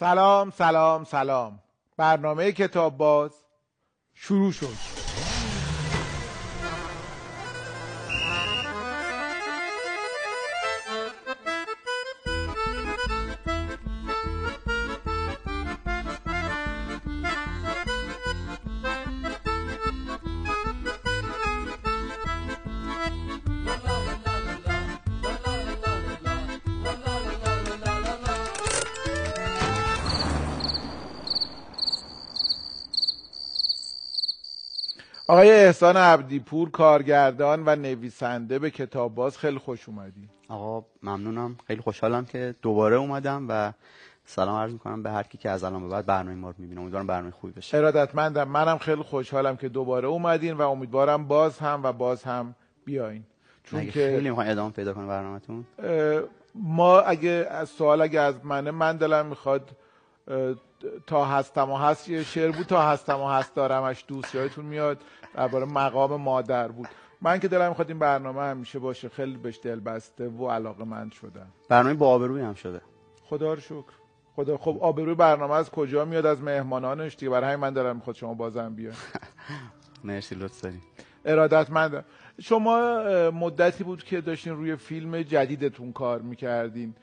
سلام سلام سلام. برنامه کتاب باز شروع شد. آقای احسان عبدیپور کارگردان و نویسنده به کتاب باز خیلی خوش اومدی. آقا ممنونم. خیلی خوشحالم که دوباره اومدم و سلام عرض می‌کنم به هر کی که از الان به بعد برنامه ما رو می‌بینه. امیدوارم برنامه خوبی بشه ارادتمندم. منم خیلی خوشحالم که دوباره اومدین و امیدوارم باز هم و باز هم بیاین. چون که خیلی می‌خوام ادامه پیدا کنم برنامهتون؟ ما اگه از سوال اگه از منه من دلم می‌خواد تا هستم و هست یه شعر بود تا هستم و هست دارمش دوست یادتون میاد؟ درباره مقام مادر بود. من که دلم می‌خواد این برنامه همیشه باشه خیلی بهش دل بسته و علاقه مند شدم. برنامه با آبروی هم شده. خدا رو شکر. خدا خب آبروی برنامه از کجا میاد؟ از مهمانانش دیگه. برای همین من دلم می‌خواد شما بازم بیاین مرسی لطف دارین ارادتمندم شما مدتی بود که داشتین روی فیلم جدیدتون کار می‌کردین.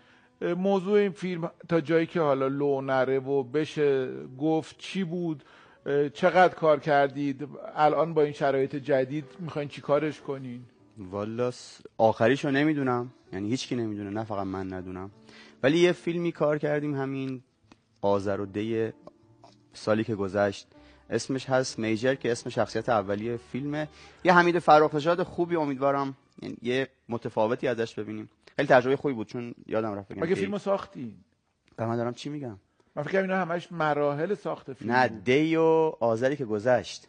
موضوع این فیلم تا جایی که حالا لو نره و بشه گفت چی بود؟ چقدر کار کردید؟ الان با این شرایط جدید می‌خواین چی کارش کنین؟ والا آخریشو نمی‌دونم. یعنی هیچکی نمی‌دونه نه فقط من ندونم. ولی یه فیلمی کار کردیم همین آذر و دی سالی که گذشت. اسمش هست میجر که اسم شخصیت اولیه فیلمه. یه حمید فرخشاد خوبی امیدوارم یعنی یه متفاوتی ازش ببینیم. خیلی تجربه خوبی بود چون یادم رفت بگم مگه فیلمو ساختی؟ من دارم چی میگم؟ من فکر اینا همش مراحل ساخته فیلم نه دی و آذری که گذشت.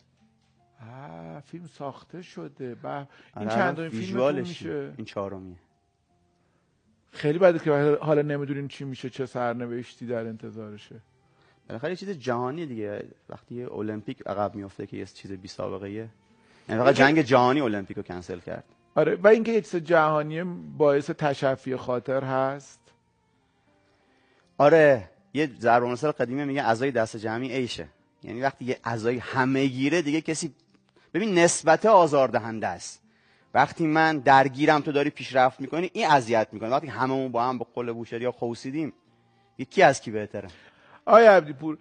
آه فیلم ساخته شده با این آره، چند فیلم میشه؟ این چهارمیه. خیلی بده که حالا نمی‌دونین چی میشه چه سرنوشتی در انتظارشه. بالاخره یه چیز جهانی دیگه. وقتی المپیک عقب میفته که یه چیز بی سابقه یه یعنی فقط جنگ جهانی المپیک رو کنسل کرد. آره و اینکه یه چیز جهانی باعث تشفی خاطر هست. آره یه ضرب المثل قدیمی میگه اعضای دست جمعی ایشه یعنی وقتی یه اعضای همه گیره دیگه کسی ببین نسبت آزاردهنده است. وقتی من درگیرم تو داری پیشرفت می‌کنی این اذیت می‌کنه. وقتی هممون با هم به قول بوشهری یا خوسیدیم یکی از کی بهتره؟ آیا عبدی پور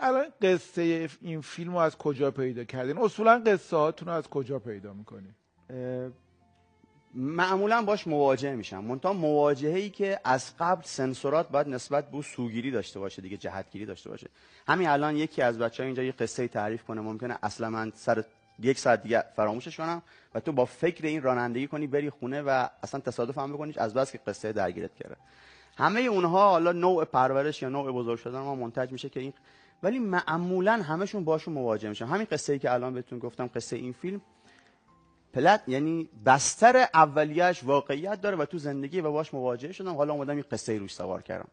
الان قصه این فیلم رو از کجا پیدا کردین؟ اصولا قصه هاتون رو از کجا پیدا می‌کنین؟ معمولا باش مواجه میشم. منتها مواجهه ای که از قبل سنسورات باید نسبت به سوگیری داشته باشه دیگه جهتگیری داشته باشه. همین الان یکی از بچه اینجا یه قصه تعریف کنه. ممکنه اصلا من سر یک ساعت دیگه فراموشش کنم و تو با فکر این رانندگی کنی بری خونه و اصلا تصادف هم بکنی از بس که قصه درگیرت کرده. همه اونها حالا نوع پرورش یا نوع بزرگ شدن ما منتج میشه که این ولی معمولا همشون باشون مواجه میشن. همین قصه ای که الان بهتون گفتم قصه این فیلم پلت یعنی بستر اولیش واقعیت داره و تو زندگی و باش مواجه شدم. حالا اومدم این قصه روش سوار کردم.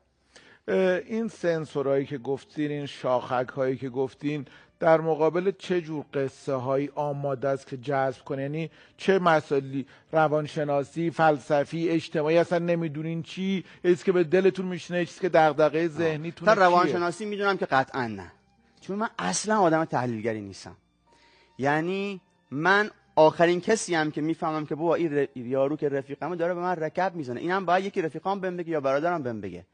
این سنسورهایی که گفتین این شاخک هایی که گفتین در مقابل چه جور قصه هایی آماده است که جذب کنه؟ یعنی چه مسائلی؟ روانشناسی فلسفی اجتماعی؟ اصلا نمی‌دونین چی؟ چیزی که به دلتون میشنه چیزی که دغدغه ذهنیتون تا روانشناسی می‌دونم که قطعا نه. چون من اصلا آدم تحلیلگری نیستم. یعنی من آخرین کسی هم که می‌فهمم که بابا این یارو که رفیقمه داره به من رکب می‌زنه. اینم باید یکی رفیقام بهم بگه یا برادرم بهم بگه.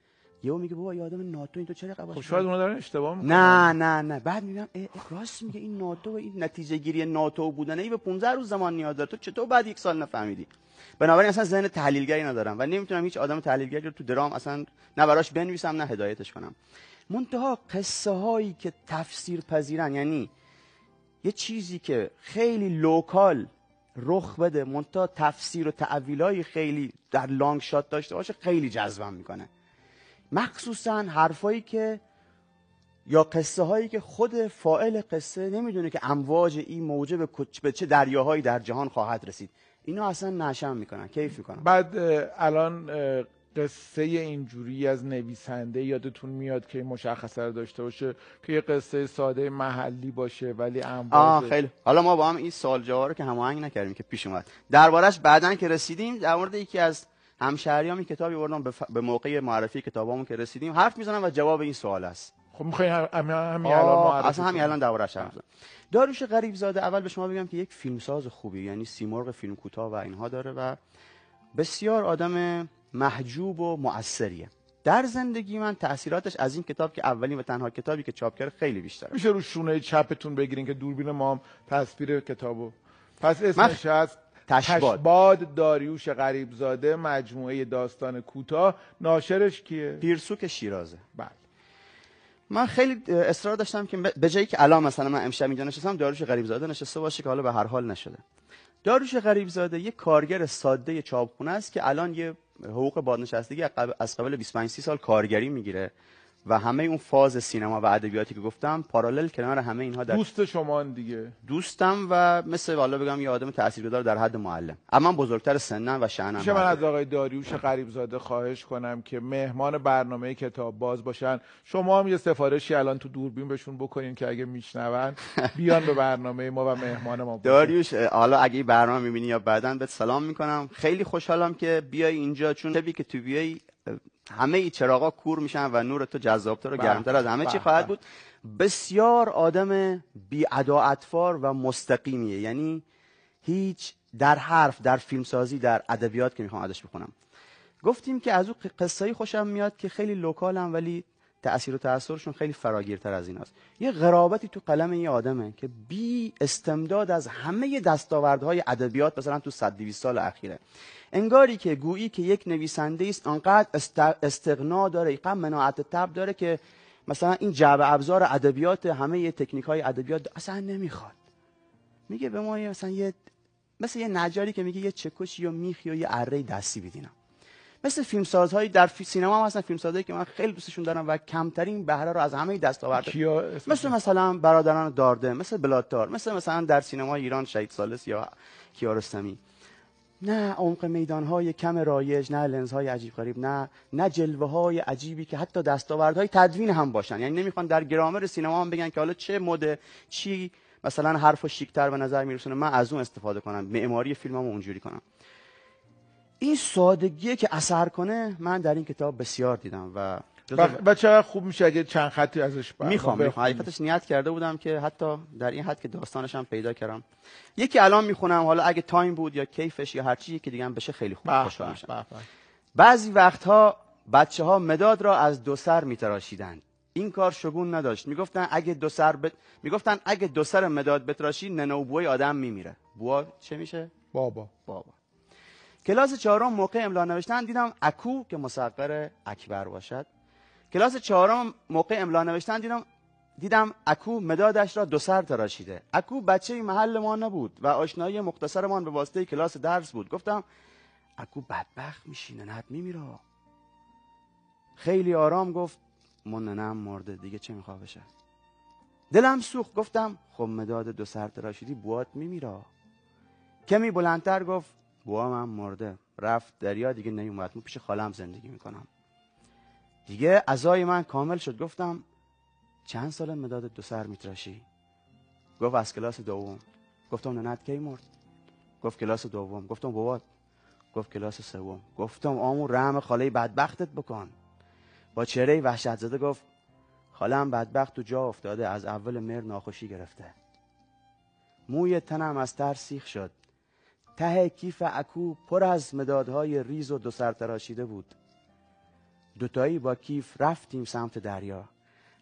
یهو میگه بابا یه آدم ناتو این تو چرا قباش خب شاید اونا دارن اشتباه می‌کنن. نه نه نه. بعد میگم راست میگه این ناتو و این نتیجه گیری ناتو بودن ای به 15 روز زمان نیاز داره. تو چطور بعد یک سال نفهمیدی؟ بنابراین اصلا ذهن تحلیلگری ندارم و نمی‌تونم هیچ آدم تحلیلگری رو تو درام اصلا نه براش بنویسم نه هدایتش کنم. منتها قصه هایی که تفسیر پذیرن یعنی یه چیزی که خیلی local رخ بده منتها تفسیر و تأویلای خیلی در long shot داشته باشه خیلی جذبم می‌کنه. مخصوصا حرفایی که یا قصه هایی که خود فاعل قصه نمی‌دونه که امواج این موجه به چه دریاهایی در جهان خواهد رسید. اینا اصلا نشم می‌کنن. کیف می‌کنن بعد الان قصه اینجوری از نویسنده یادتون میاد که مشخصه رو داشته باشه که یه قصه ساده محلی باشه ولی آه خیلی حالا ما با هم این سال جواب رو که هماهنگ نکردیم که پیش اومد دربارش بعدا که رسیدیم در مورد یکی از همشهریام کتابی بردم به, ف... به موقع معرفی کتابامون که رسیدیم حرف می‌زنم و جواب این سوال است خب می‌خوای همین الان معرفی اصلا همین؟ الان دوباره حرف بزنم. داریوش غریب زاده اول به شما بگم که یک فیلمساز خوبی یعنی سیمرغ فیلم کوتاه و اینها داره و بسیار آدم محجوب و مؤثریه. در زندگی من تاثیراتش از این کتاب که اولین و تنها کتابی که چاپ کرده خیلی بیشتره میشه. رو شونه چپتون بگیرین که دوربین ما هم تصویر کتابو. پس اسمش هست تشباد. تشباد. داریوش غریبزاده مجموعه داستان کوتاه. ناشرش کیه؟ پیرسوک شیرازه. بله. من خیلی اصرار داشتم که به جایی که الان مثلا من امشب اینجا نشستم داروش غریبزاده نشسته باشه که حالا به هر حال نشده. داروش غریبزاده یه کارگر ساده چاپخونه است که الان یه حقوق بازنشستگی از قبل- از قبل 25 30 سال کارگری می‌گیره. و همه اون فاز سینما و ادبیاتی که گفتم پارالل کنار همه اینها در دوست شما دیگه دوستم و مثل والا بگم یه آدم تاثیرگذار در حد معلم اما بزرگتر سنن و شأنم میشه من. از آقای داریوش غریبزاده خواهش کنم که مهمان برنامه کتاب باز باشن شما هم یه سفارشی الان تو دوربین بهشون بکنین که اگه میشنون بیان به برنامه ما و مهمان ما باشن. داریوش حالا اگه برنامه می‌بینی یا بعدا بهت سلام می‌کنم خیلی خوشحالم که بیای اینجا چون شبی که تو بیای همه ای چراغا کور میشن و نور تو جذابتر و گرمتر از همه چی خواهد. بود. بسیار آدم بی اطفار و مستقیمیه. یعنی هیچ در حرف در فیلمسازی در ادبیات که می‌خوام ازش بخونم. گفتیم که از او قصه خوشم میاد که خیلی لوکالم ولی تأثیر و تأثیرشون خیلی فراگیرتر از این است. یه غرابتی تو قلم یه آدمه که بی استمداد از همه دستاوردهای ادبیات مثلا تو 100 200 سال اخیره. انگاری که گویی که یک نویسنده است انقدر است- استغنا داره اینقدر مناعت تب داره که مثلا این جعبه ابزار ادبیات همه تکنیک های ادبیات اصلا نمی‌خواد. میگه به ما مثلا یه مثل یه نجاری که میگه یه چکشی یا میخی یا یه اره دستی بدینم. مثل فیلمسازهایی در فی- سینما هم هستن فیلمسازهایی که من خیلی دوستشون دارم و کمترین بهره رو از همه اسم- مثل مثلا برادران دارده مثل بلاتار مثل مثلا در سینما ایران شهید سالس یا کیارستمی نه عمق میدان های کم رایج نه لنز های عجیب غریب نه نه جلوه های عجیبی که حتی دستاوردهای تدوین هم باشن. یعنی نمی‌خوان در گرامر سینما هم بگن که حالا چه مده چی مثلا حرف شیکتر به نظر میرسونه. من از اون استفاده کنم. معماری فیلممو اونجوری کنم. این سادگیه که اثر کنه من در این کتاب بسیار دیدم و چقدر خوب میشه اگه چند خطی ازش بر- می‌خوام می‌خوام. حقیقتش نیت کرده بودم که حتی در این حد که داستانش هم پیدا کردم. یکی الان می‌خونم حالا اگه تایم بود یا کیفش یا هر چیزی که دیگه هم بشه خیلی خوب. به، خوشحال میشم. به، به. بعضی وقتها بچه ها مداد را از دو سر میتراشیدند این کار شگون نداشت. می‌گفتن اگه دو سر بت... می‌گفتن اگه دو سر مداد بتراشی ننه و بوی آدم میمیره. بوا چه میشه؟ بابا. بابا. کلاس چهارم موقع املا نوشتن دیدم اکو که مصغر اکبر باشد. کلاس چهارم موقع املا نوشتن دیدم دیدم اکو مدادش را دو سر تراشیده. اکو بچه محل ما نبود و آشنایی مختصرمان به واسطه کلاس درس بود. گفتم اکو بدبخت میشی ننت میمیره. خیلی آرام گفت من ننم مرده دیگه چه می‌خواه بشه؟ دلم سوخت گفتم خب مداد دو سر تراشیدی بوات میمیره. کمی بلندتر گفت بوا من مرده. رفت دریا دیگه نیومد. من پیش خالم زندگی می‌کنم. دیگه ازای من کامل شد. گفتم چند سال مداد دو سر میتراشی؟ گفت از کلاس دوم. گفتم ننت کی مرد؟ گفت کلاس دوم. گفتم بابات گفت کلاس سوم. گفتم آمون رحم خاله بدبختت بکن. با چهره وحشت زده گفت خالم بدبخت تو جا افتاده. از اول مر ناخوشی گرفته. موی تنم از ترس سیخ شد. ته کیف اکو پر از مدادهای ریز و دو سر تراشیده بود. دوتایی با کیف رفتیم سمت دریا.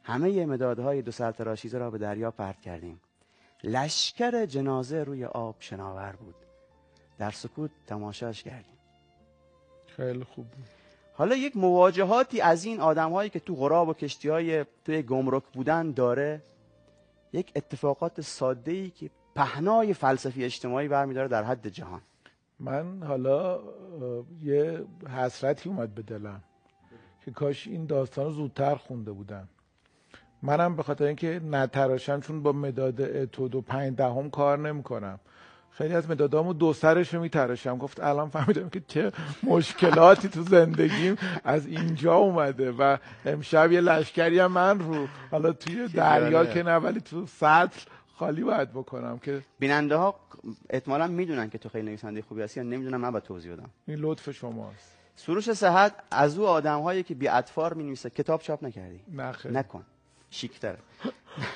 همه مدادهای دو سر تراشیده را به دریا پرت کردیم. لشکر جنازه روی آب شناور بود. در سکوت تماشاش کردیم. خیلی خوب بود. حالا یک مواجهاتی از این آدم هایی که تو غراب و کشتی های توی گمرک بودن داره. یک اتفاقات ساده ای که پهنای فلسفی اجتماعی برمیداره در حد جهان. من حالا یه حسرتی اومد به دلم که کاش این داستان رو زودتر خونده بودم. منم به خاطر اینکه نتراشم چون با مداد اتود و پنج دهم کار نمی‌کنم. خیلی از مدادامو دو سرش رو میتراشم. گفت الان فهمیدم که چه مشکلاتی تو زندگیم از اینجا اومده و امشب یه لشکری هم من رو حالا توی دریا. که نه ولی تو سطل خالی باید بکنم که بیننده ها احتمالا می‌دونن که تو خیلی نویسنده خوبی هستی یا نمی‌دونم من باید توضیح بدم. این لطف شماست. سروش صحت از او آدم هایی که بی اطفار می نویسه کتاب چاپ نکردی؟ نه خیر. نکن. شیکتره.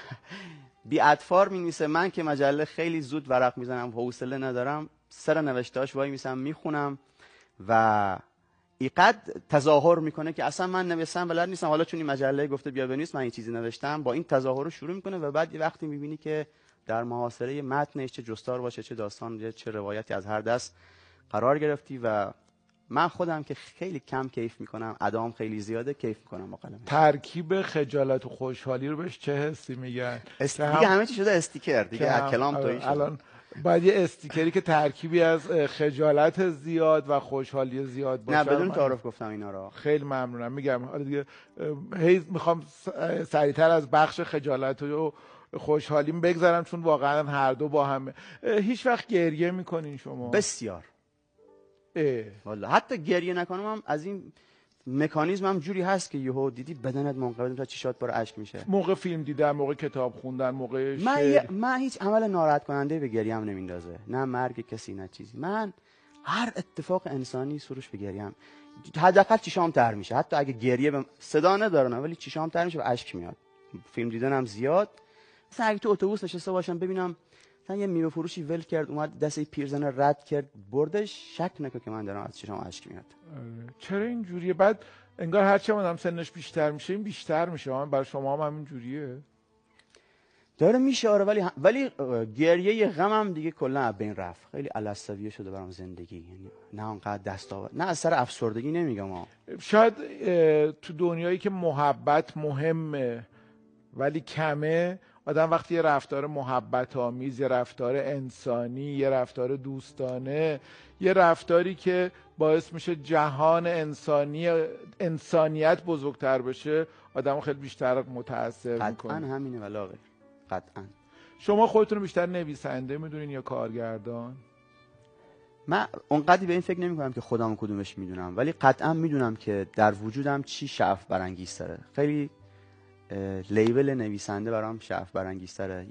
بی اطفار می نویسه من که مجله خیلی زود ورق می‌زنم حوصله ندارم سر نوشتهاش وای میسم می‌خونم و اینقدر تظاهر می‌کنه که اصلا من نوشتم بلد نیستم. حالا چون این مجله گفته بیا بنویس من این چیزی نوشتم. با این تظاهر رو شروع می‌کنه و بعد یه وقتی می‌بینی که در محاصره متنش چه جستار باشه چه داستان چه روایتی از هر دست قرار گرفتی و من خودم که خیلی کم کیف می‌کنم. ادام خیلی زیاده کیف می‌کنم با قلم ترکیب خجالت و خوشحالی رو بهش چه حسی میگن؟ است... دیگه هم- همه چی شده استیکر دیگه کلام تویی شده. الان باید یه استیکری که ترکیبی از خجالت زیاد و خوشحالی زیاد باشه نه بدون تعارف گفتم اینا رو خیلی ممنونم. میگم حالا دیگه هی می‌خوام سریعتر از بخش خجالت و خوشحالیم بگذرم چون واقعا هر دو با همه. هیچ وقت گریه می‌کنین شما. بسیار. اه. والا حتی گریه نکنم هم از این مکانیزم هم جوری هست که یهو دیدی بدنت منقبض تا چشات بار اشک میشه. موقع فیلم دیدن موقع کتاب خوندن موقع من, شعر. من هیچ عمل ناراحت کننده به گریه هم نمیندازه. نه مرگ کسی نه چیزی. من هر اتفاق انسانی سروش به گریه هم حداقل چشام تر میشه. حتی اگه گریه به صدا نداره نه، ولی چشام تر میشه و اشک میاد. فیلم دیدنم زیاد. مثلا اگه تو اتوبوس نشسته باشم ببینم مثلا یه میوه فروشی ول کرد اومد دست پیرزن رد کرد بردش شک نکن که من دارم از چشام اشک میاد. آره. چرا اینجوریه بعد انگار هر چه آدم سنش بیشتر میشه این بیشتر میشه. من برای شما هم همین جوریه. داره میشه آره ولی ولی گریه غمم دیگه کلا از بین رفت. خیلی علصویه شده برام زندگی. یعنی نه انقدر دستاورد نه از سر افسردگی نمیگم ها شاید تو دنیایی که محبت مهمه ولی کمه آدم وقتی یه رفتار محبت آمیز یه رفتار انسانی یه رفتار دوستانه یه رفتاری که باعث میشه جهان انسانی انسانیت بزرگتر بشه آدم خیلی بیشتر متاثر قطعا می‌کنه. همینه ولا غیر قطعا. شما خودتون رو بیشتر نویسنده می‌دونین یا کارگردان؟ من اونقدری به این فکر نمی کنم که خودم کدومش می‌دونم ولی قطعا می‌دونم که در وجودم چی شعف برانگیز تره. خیلی لیبل نویسنده برام شعف برانگیز تره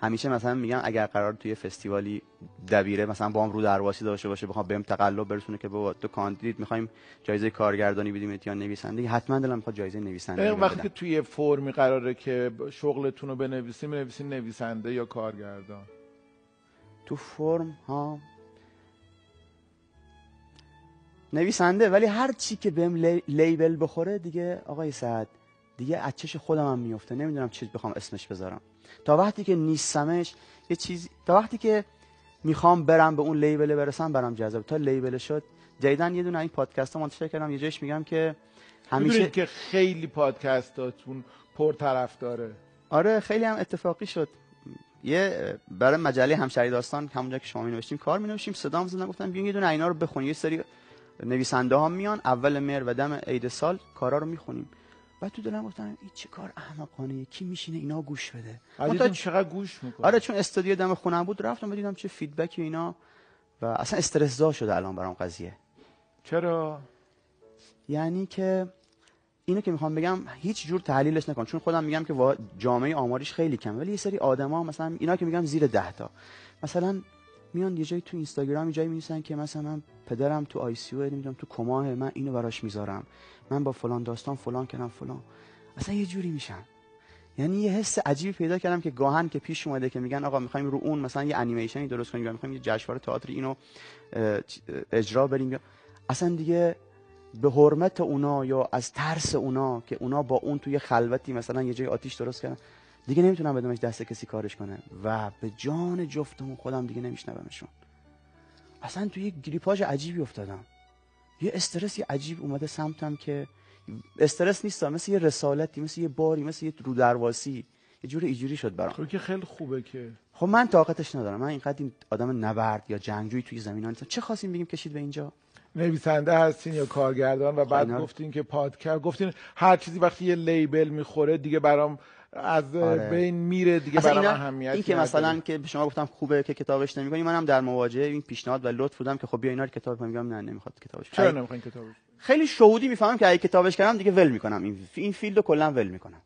همیشه مثلا میگم اگر قرار توی فستیوالی دبیره مثلا با هم رو درواسی داشته باشه بخوام بهم تقلب برسونه که بابا تو کاندید می‌خوایم جایزه کارگردانی بدیم یا نویسنده حتما دلم می‌خواد جایزه نویسنده بدم. وقتی که توی فرمی قراره که شغلتون رو بنویسین بنویسین نویسنده یا کارگردان تو فرم ها نویسنده ولی هر چی که بهم لی... لیبل بخوره دیگه آقای سعد دیگه از چش خودم هم میفته نمی‌دونم چی بخوام اسمش بذارم. تا وقتی که نیستمش یه چیز تا وقتی که می‌خوام برم به اون لیبل برسم برام جذاب. تا لیبل شد جدیدن یه دونه این پادکست ها منتشر کردم. یه جایش میگم که همیشه که خیلی پادکستاتون پر طرف داره آره خیلی هم اتفاقی شد. یه برای مجله همشهری داستان همونجا که شما می نوشتیم کار می نوشتیم صدام زدن گفتم بیاین یه دونه اینا رو بخونیم یه سری نویسنده ها میان اول مهر و دم عید سال کارا رو می‌خونیم. بعد تو دلم گفتم این چه کار احمقانه کی میشینه اینا گوش بده؟ منتها- چقدر گوش می‌کنه؟ آره چون استودیو دم خونم بود رفتم دیدم چه فیدبکی اینا و اصلا استرس شده الان برام قضیه. چرا؟ یعنی که اینو که می‌خوام بگم هیچ جور تحلیلش نکن. چون خودم میگم که جامعه آماریش خیلی کمه. ولی یه سری آدما مثلا اینا که میگم زیر ده تا. مثلا میان یه جایی تو اینستاگرام یه جایی می‌نویسن که مثلا من پدرم تو آی سی نمی‌دونم تو کماه من اینو براش می‌ذارم. من با فلان داستان فلان کردم فلان. اصلا یه جوری میشن. یعنی یه حس عجیبی پیدا کردم که گاهن که پیش اومده که میگن آقا می‌خوایم رو اون مثلا یه انیمیشنی درست کنیم یا می‌خوایم یه جشنواره تئاتری اینو اجرا بریم اصلا دیگه به حرمت اونا یا از ترس اونا که اونا با اون توی خلوتی مثلا یه جای آتیش درست کردن. دیگه نمی‌تونم بدمش دست کسی کارش کنه. و به جان جفتمون خودم دیگه نمیشنومشون. اصلا توی یه گریپاژ عجیبی افتادم. یه استرسی عجیب اومده سمتم که استرس نیست مثل یه رسالتی مثل یه باری مثل یه رودرواسی یه جور ایجوری شد برام. خب که خیلی خوبه که. خب من طاقتش ندارم. من اینقدر این آدم نبرد یا جنگجوی توی زمین ها نیستم. چه خواستیم بگیم کشید به اینجا؟ نویسنده هستین یا کارگردان و بعد اینا- گفتین که پادکست گفتین هر چیزی وقتی یه label می‌خوره دیگه برام از آره. بین میره دیگه برام اینا اهمیت این که مثلا که شما گفتم خوبه که کتابش نمی‌کنی منم در مواجهه این پیشنهاد و لطف بودم که خب بیا اینا رو کتاب کنم میگم نه نمی‌خواد کتابش چرا. نمی‌خواین کتابش خیلی شهودی می‌فهمم که اگه کتابش کردم دیگه ول می‌کنم این این field رو کلا ول می‌کنم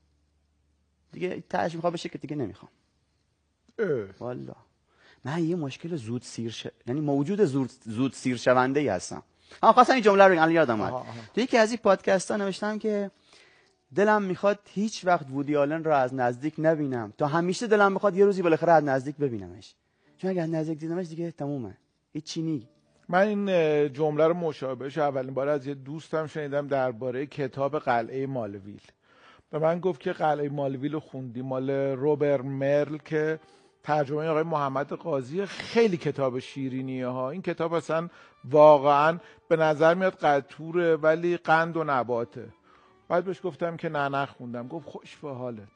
دیگه تهش می‌خواد بشه که دیگه نمی‌خوام. والا من یه مشکل زود سیر ش... یعنی موجود زود, زود سیر شونده ای هستم ها خواستم این جمله رو الان یادم اومد. تو یکی از این پادکست ها نوشتم که دلم می‌خواد هیچ وقت وودی آلن رو از نزدیک نبینم. تا همیشه دلم می‌خواد یه روزی بالاخره از نزدیک ببینمش. چون اگه از نزدیک دیدمش دیگه تمومه. هیچی نی من این جمله رو مشابهش اولین بار از یه دوستم شنیدم درباره کتاب قلعه مالویل. به من گفت که قلعه مالویل رو خوندی. مال روبر مرل که ترجمه آقای محمد قاضی خیلی کتاب شیرینیه ها. این کتاب اصلا واقعا به نظر میاد قطوره ولی قند و نباته. بعد بهش گفتم که نه نخوندم. گفت خوش به حالت.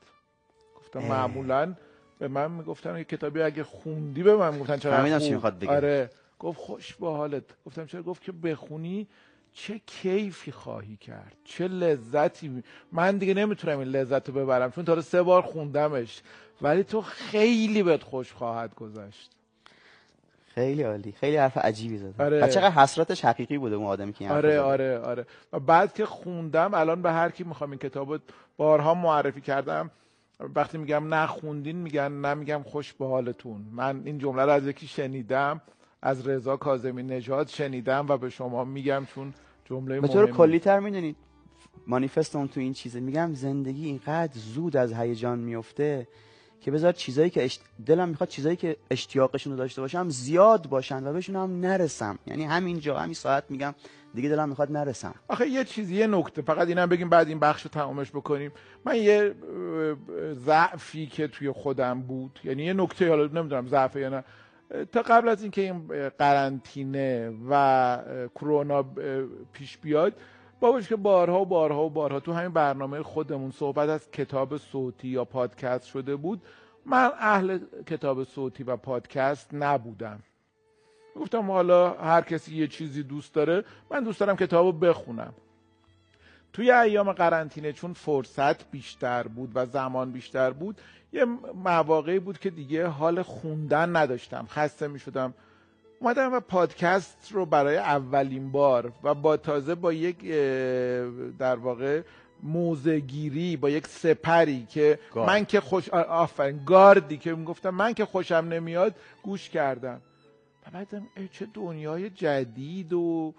گفتم اه. معمولا به من می‌گفتن یه کتابی اگه خوندی به من می‌گفتن چرا چی؟ می‌خواد بگه. آره. گفت خوش به حالت. گفتم چرا؟ گفت که بخونی چه کیفی خواهی کرد چه لذتی. من دیگه نمی‌تونم این لذت رو ببرم چون تا سه بار خوندمش. ولی تو خیلی بهت خوش خواهد گذشت. خیلی عالی. خیلی حرف عجیبی زد آره. و چقدر حسرتش حقیقی بوده اون آدمی که این آره. آره آره. و بعد که خوندم الان به هر کی می‌خوام این کتاب رو بارها معرفی کردم وقتی میگم نخوندین میگن نه میگم خوش به حالتون. من این جمله رو از یکی شنیدم از رضا کاظمی نژاد شنیدم و به شما میگم چون جمله به طور کلی تر می‌دونید مانیفست اون تو این چیزه. میگم زندگی اینقدر زود از هیجان میفته که بذار چیزایی که اشت... دلم می‌خواد چیزایی که اشتیاقشون رو داشته باشم زیاد باشن و بهشون هم نرسم. یعنی همینجا همین ساعت میگم دیگه دلم می‌خواد نرسم. آخه یه چیزی یه نکته. فقط اینم بگیم بعد این بخش رو تمامش بکنیم. من یه ضعفی که توی خودم بود یعنی یه نکته حالا نمی‌دونم ضعفه یا نه. تا قبل از اینکه این قرنطینه و کرونا پیش بیاد باباش که بارها و بارها و بارها تو همین برنامه خودمون صحبت از کتاب صوتی یا پادکست شده بود من اهل کتاب صوتی و پادکست نبودم. گفتم حالا هر کسی یه چیزی دوست داره من دوست دارم کتابو بخونم. توی ایام قرنطینه چون فرصت بیشتر بود و زمان بیشتر بود یه مواقعی بود که دیگه حال خوندن نداشتم. خسته می شدم اومدم و پادکست رو برای اولین بار و با تازه با یک در واقع موزگیری با یک سپری که گارد. من که خوش آفرین گاردی که می‌گفتم من که خوشم نمیاد گوش کردم و بعدم چه دنیای جدید و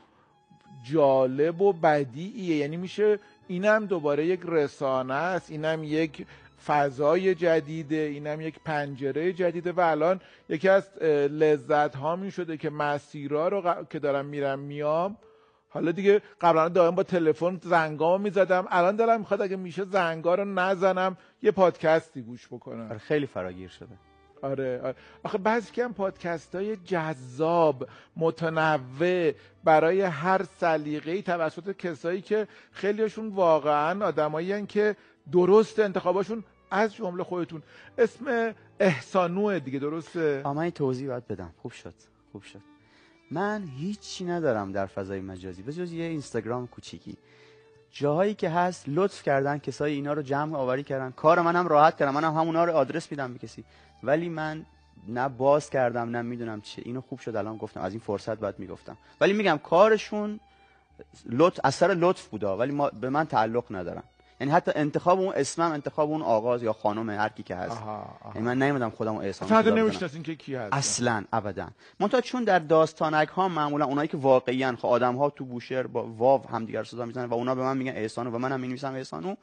جالب و بدیعیه یعنی میشه اینم دوباره یک رسانه است اینم یک فضای جدیده اینم یک پنجره جدیده و الان یکی از لذت ها می شده که مسیرها رو ق- که دارم میرم میام. حالا دیگه قبلا دائم با تلفن زنگامو می‌زدم. الان دلم می‌خواد اگه میشه زنگا رو نزنم یه پادکستی گوش بکنم. آره خیلی فراگیر شده. آره, آره. آخه بعضی که هم پادکست های جذاب متنوع برای هر سلیقه‌ای توسط کسایی که خیلیشون واقعا آدمایی که درست انتخاباشون از جمله خودتون. اسم احسانوه دیگه درسته؟ این توضیح باید بدم. خوب شد خوب شد. من هیچی ندارم در فضای مجازی به جز یه اینستاگرام کوچیکی. جاهایی که هست لطف کردن کسایی اینا رو جمع آوری کردن. کار منم راحت کردم منم همونا رو آدرس میدم به کسی. ولی من نه باز کردم نه می‌دونم چه. اینو خوب شد الان گفتم از این فرصت باید می‌گفتم. ولی میگم کارشون لطف اثر لطف بودا ولی ما به من تعلق ندارن. یعنی حتی انتخاب اون اسمم انتخاب اون آغاز یا خانم هر کی که هست. یعنی من نمی‌دونم خودم احسان بذارم. نمی‌شناسین که کی هست. اصلا ابدا. منتها چون در داستانک ها معمولا اونایی که واقعیان خب آدم ها تو بوشهر با واو همدیگر صدا می‌زنن و اونا به من میگن احسانو و منم می‌نویسم احسانو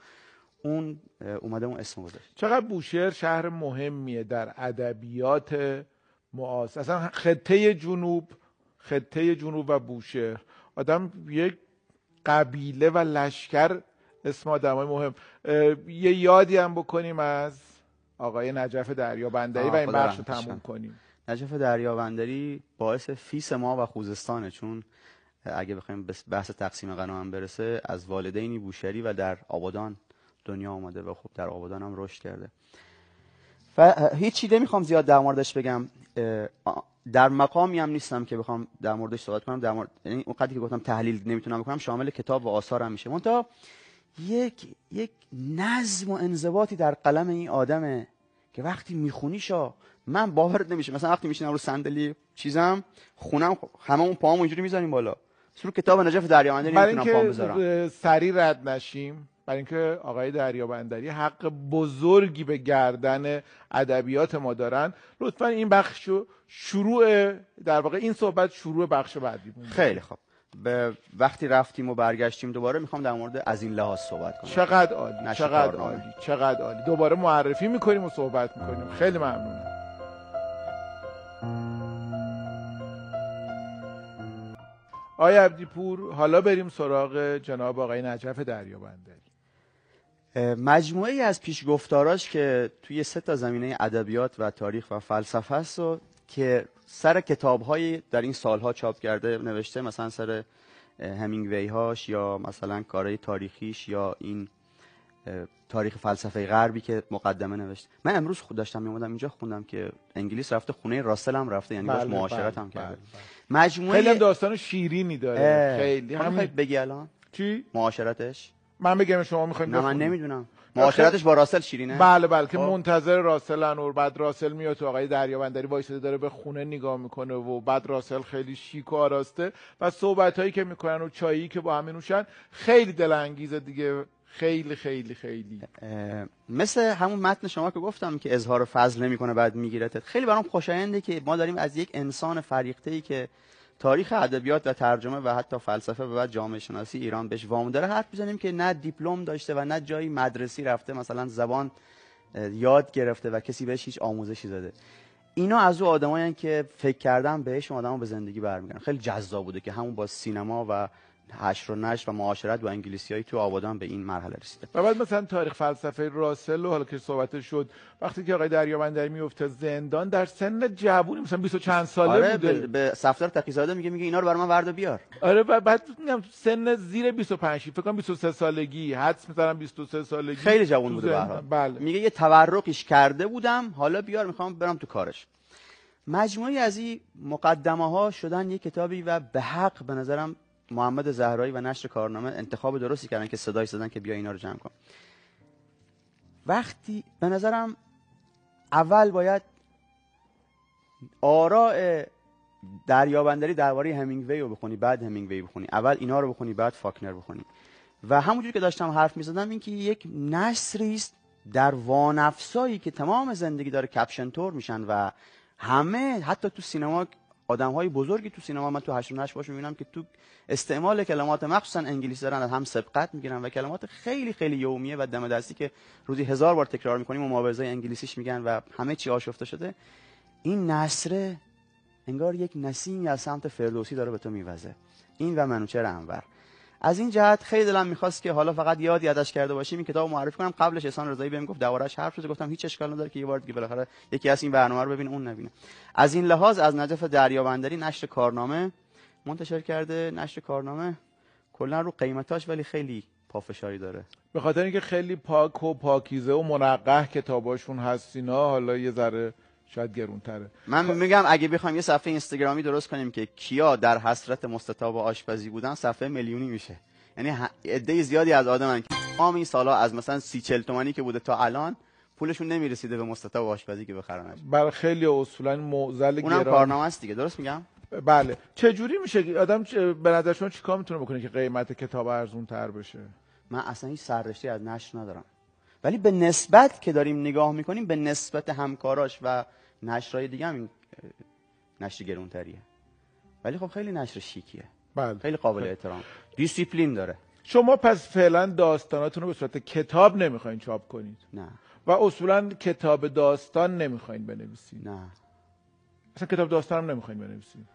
اون اومده اون اسم گذاشت. چقدر بوشهر شهر مهمیه در ادبیات معاصر. اصلا خطه جنوب خطه جنوب و بوشهر. آدم یک قبیله و لشکر اسم آدم های مهم یه یادی هم بکنیم از آقای نجف دریا بندری آه، و این بخش رو تموم. کنیم. نجف دریابندری باعث فیس ما و خوزستانه چون اگه بخوایم بحث تقسیم غنایم برسه از والدینی بوشهری و در آبادان دنیا آمده و خب در آبادان هم رشد کرده. و هیچ چیزی نمی‌خوام زیاد در موردش بگم. در مقامی هم نیستم که بخوام در موردش صحبت کنم. در مورد یعنی اون که گفتم تحلیل نمی‌تونم بکنم شامل کتاب و آثار هم میشه. منتها یک یک نظم و انضباطی در قلم این آدمه که وقتی میخونیشا من باورت نمیشه. مثلا وقتی میشینم رو صندلی چیزم خونم همه اون پاهامو اینجوری می‌زنیم بالا. رو کتاب نجف دریامندی برای نمی‌تونم پام اینکه بذارم اه، سریع رد نشیم برای اینکه آقای دریا بندری حق بزرگی به گردن ادبیات ما دارن لطفا این بخش رو شروع در واقع این صحبت شروع بخش بعدی بود. خیلی خوب. به وقتی رفتیم و برگشتیم دوباره می‌خوام در مورد از این لحاظ صحبت کنم. چقدر عالی چقدر. عالی چقدر عالی. دوباره معرفی می‌کنیم و صحبت می‌کنیم. خیلی ممنونم. آقای عبدیپور حالا بریم سراغ جناب آقای نجف دریابندری. مجموعه از پیشگفتاراش که توی سه تا زمینه ادبیات و تاریخ و فلسفه است و که سر کتاب‌های در این سالها چاپ کرده نوشته مثلا سر همینگوی هاش یا مثلا کارهای تاریخیش یا این تاریخ فلسفه غربی که مقدمه نوشته. من امروز خود داشتم میومدم اینجا خوندم که انگلیس رفته خونه راسل هم رفته یعنی باش بله، معاشرت بله، هم کرده. بله، مجموعه خیلی هم داستان شیرینی داره. خیلی. می‌خوای بگی الان؟ چی؟ معاشرتش؟ من بگم شما می‌خواین نه من؟ نمی‌دونم. معاشرتش با راسل شیرینه؟ بله بله که خب. منتظر راسل انور بعد راسل میاد تو آقای دریابندری وایساده داره به خونه نگاه می‌کنه و بعد راسل خیلی شیک و آراسته و صحبت هایی که می‌کنن و چایی که با هم نوشن خیلی دلانگیزه دیگه. خیلی خیلی خیلی. مثل همون متن شما که گفتم که اظهار فضل نمی‌کنه بعد میگیرتت خیلی برام خوشاینده که ما داریم از یک انسان فریخته ای که تاریخ ادبیات و ترجمه و حتی فلسفه و جامعه شناسی ایران بهش وام داره. حرف بزنیم که نه دیپلم داشته و نه جایی مدرسی رفته مثلا زبان یاد گرفته و کسی بهش هیچ آموزشی داده. اینا از او آدمایی که فکر کردن بهش آدمو به زندگی برمیگردن. خیلی جذاب بوده که همون با سینما و حشر و نشر و معاشرت با انگلیسیایی تو آبادان به این مرحله رسیده. و بعد مثلا تاریخ فلسفه راسل و حالا که صحبت شد وقتی که آقای دریابندری میفته زندان در سن جوونی مثلا 20 و چند ساله آره بوده. به, به صفدار تقیزاده میگه میگه اینا رو برای من ورد بیار. آره و بعد میگم سن زیر 25 فکر کنم 23 سالگی حدس می‌زنم 23 سالگی خیلی جوان تو بوده به. بله. میگه یه تورقیش کرده بودم حالا بیار می‌خوام برم تو کارش. مجموعی از این مقدمه ها شدن یه کتابی و به حق به نظرم محمد زهرایی و نشر کارنامه انتخاب درستی کردن که صدای زدن که بیا اینا رو جمع کن. وقتی به نظرم اول باید آراء دریابندری درباره همینگوی رو بخونی بعد همینگوی بخونی. اول اینا رو بخونی بعد فاکنر بخونی. و همونجور که داشتم حرف می‌زدم این که یک نصری است در وانفسایی که تمام زندگی داره کپشن تور میشن و همه حتی تو سینما آدم های بزرگی تو سینما من تو هشت و نشت باش می‌بینم که تو استعمال کلمات مخصوصا انگلیسی دارن هم سبقت می‌گیرن و کلمات خیلی خیلی یومیه و دم دستی که روزی هزار بار تکرار می‌کنیم و مبارزه انگلیسیش میگن و همه چی آشفته شده. این نصره انگار یک نسیمی از سمت فردوسی داره به تو میوزه. این و منوچهر انور. از این جهت خیلی دلم می‌خواست که حالا فقط یاد یادش کرده باشیم این کتاب معرفی کنم. قبلش احسان رضایی بهم گفت دوارش حرف شده گفتم هیچ اشکال نداره که یه بار دیگه بالاخره یکی از این برنامه رو ببین اون نبینه. از این لحاظ از نجف دریابندری نشر کارنامه منتشر کرده. نشر کارنامه کلا رو قیمتاش ولی خیلی پافشاری داره. به خاطر اینکه خیلی پاک و پاکیزه و منقح کتاباشون هست اینا حالا یه ذره شاید گرونتره. من میگم اگه بخوایم یه صفحه اینستاگرامی درست کنیم که کیا در حسرت مستطاب آشپزی بودن صفحه میلیونی میشه. یعنی عده زیادی از آدمن که تمام این سالا از مثلا سی چل تومانی که بوده تا الان پولشون نمی‌رسیده به مستطاب آشپزی که بخرنش. برای خیلی اصولا معضل اونم گران. کارنامه است دیگه درست میگم؟ بله. چه جوری میشه آدم چه- به نظر شما چیکار می‌تونه بکنه که قیمت کتاب ارزون تر بشه؟ من اصلا هیچ سررشته از نشر ندارم. ولی به نسبت که داریم نگاه می‌کنیم به نسبت همکاراش و نشرهای دیگه هم این نشر گرونتریه. ولی خب خیلی نشر شیکیه. بله. خیلی قابل احترام. دیسیپلین داره. شما پس فعلا داستاناتون رو به صورت کتاب نمی‌خواین چاپ کنید؟ نه. و اصولا کتاب داستان نمی‌خواین بنویسید؟ نه. اصلا کتاب داستان هم نمی‌خواین بنویسید؟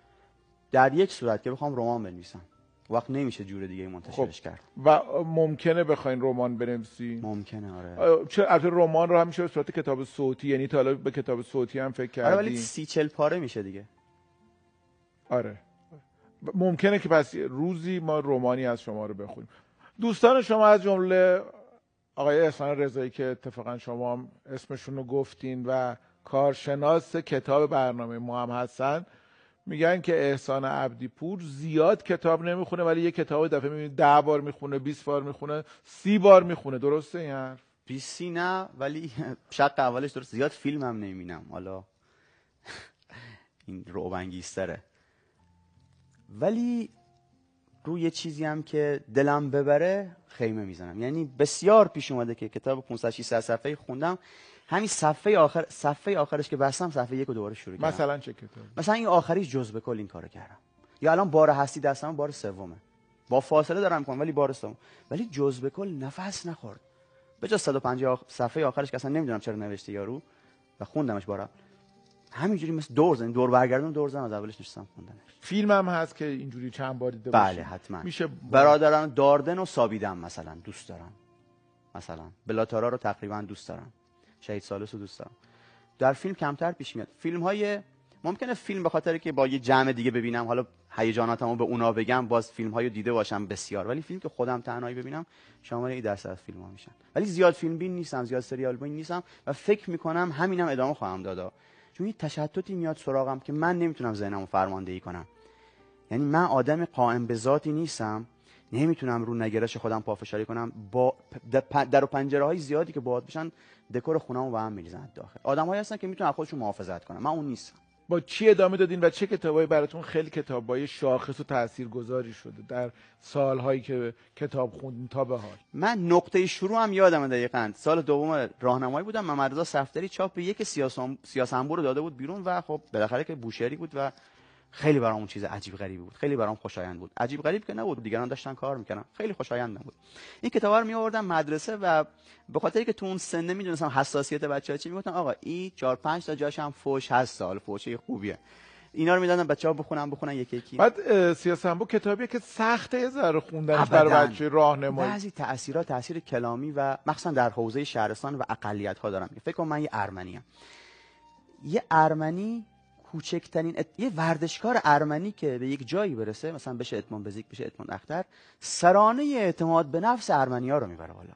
در یک صورت که بخوام رمان بنویسم. وقت نمیشه جور دیگه منتشرش کرد. و ممکنه بخواین رمان بنویسید ممکنه آره. چه البته رمان رو هم میشه به صورت کتاب صوتی یعنی تا حالا به کتاب صوتی هم فکر آره ولی کردی؟ سی چل پاره میشه دیگه. آره. ممکنه که پس روزی ما رومانی از شما رو بخونیم. دوستان شما از جمله آقای احسان رضایی که اتفاقا شما هم اسمشون رو گفتین و کارشناس کتاب برنامه ما هم هستن میگن که احسان عبدی پور زیاد کتاب نمی‌خونه ولی یه کتاب دفعه می‌بینید ده بار می‌خونه 20 بار می‌خونه سی بار می‌خونه. درسته این حرف؟ بیسی نه ولی شق اولش درست. زیاد فیلم هم نمی‌بینم. حالا این رعب انگیزتره. ولی روی چیزی هم که دلم ببره خیمه می‌زنم. یعنی بسیار پیش اومده که کتاب 500 600 صفحه خوندم. همین صفحه آخر صفحه آخرش که بستم صفحه یک رو دوباره شروع کردم. مثلا چه کتاب مثلا این آخریش جزء کل این کارو کردم. یا الان بار هستی دستم بار سومه. با فاصله دارم می‌کنم ولی بار سوم. ولی جز به کل نفس نخورد. به جز 150 صفحه آخرش که اصلا نمی‌دونم چرا نوشته یارو. و خوندمش بارا. همینجوری مثل دور زدن دور برگردون دور زدن از اولش نشستم خوندنش. فیلم هم هست که اینجوری چند بار دیده بله. حتما. میشه برادران داردن و سابیدم مثلا دوست دارم مثلا. بلاتارا رو تقریبا دوست دارم شهید سالس رو دوست دارم در فیلم کمتر پیش میاد. فیلم های ممکنه فیلم به خاطر که با یه جمع دیگه ببینم حالا هیجاناتمو به اونا بگم باز فیلم های دیده باشم بسیار. ولی فیلم که خودم تنهایی ببینم شامل این درصد از فیلم ها میشن. ولی زیاد فیلم بین نیستم زیاد سریال بین نیستم و فکر می‌کنم همینم ادامه خواهم دادا چون یه تشتتی میاد سراغم که من نمی‌تونم ذهنمو فرماندهی کنم. یعنی من آدم قائم به ذاتی نیستم. نمی‌تونم رو نگرش خودم پافشاری کنم با در و پنجره های زیادی که باهات بشن دکور خونه‌مو به هم میریزن داخل آدمایی هستن که می‌تونن خودشون محافظت کنن. من اون نیستم. با چی ادامه دادین و چه کتابایی براتون خیلی کتابای شاخص و تاثیرگذاری شده در سالهایی که کتاب خوندین تا به حال؟ من نقطه شروع هم یادم دقیقاً. سال دوم راهنمایی بودم. محمد رضا صفدری چاپ یک سیاسام سیاسنبور رو داده بود بیرون و خب بالاخره که بوشهری بود و خیلی برام اون چیز عجیب غریبی بود. خیلی برام خوشایند بود. عجیب غریب که نبود. دیگران داشتن کار می‌کردن. خیلی خوشایند بود این کتابا رو می آوردم مدرسه و به خاطر که تو اون سن می‌دونستم حساسیت بچه‌ها چی می‌گفتن آقا این 4 5 تا جاش هم فوش هست سال فوشه خوبیه. اینا رو می‌دادن بچه‌ها بخونن بخونن یکی یکی. بعد سیاسنبو کتابیه که سخته یه ذره خوندنش برای بچه راهنمایی. بعضی تاثیرات تاثیر کلامی و مخصوصا در حوزه شهرستان و اقلیت ها دارم فکر کنم من یه ارمنی ام یه ارمنی کوچکترین ات... یه ورزشکار ارمنی که به یک جایی برسه مثلا بشه اتمان بزیک بشه اتمان اختر سرانه اعتماد به نفس ارمنی رو می‌بره بالا.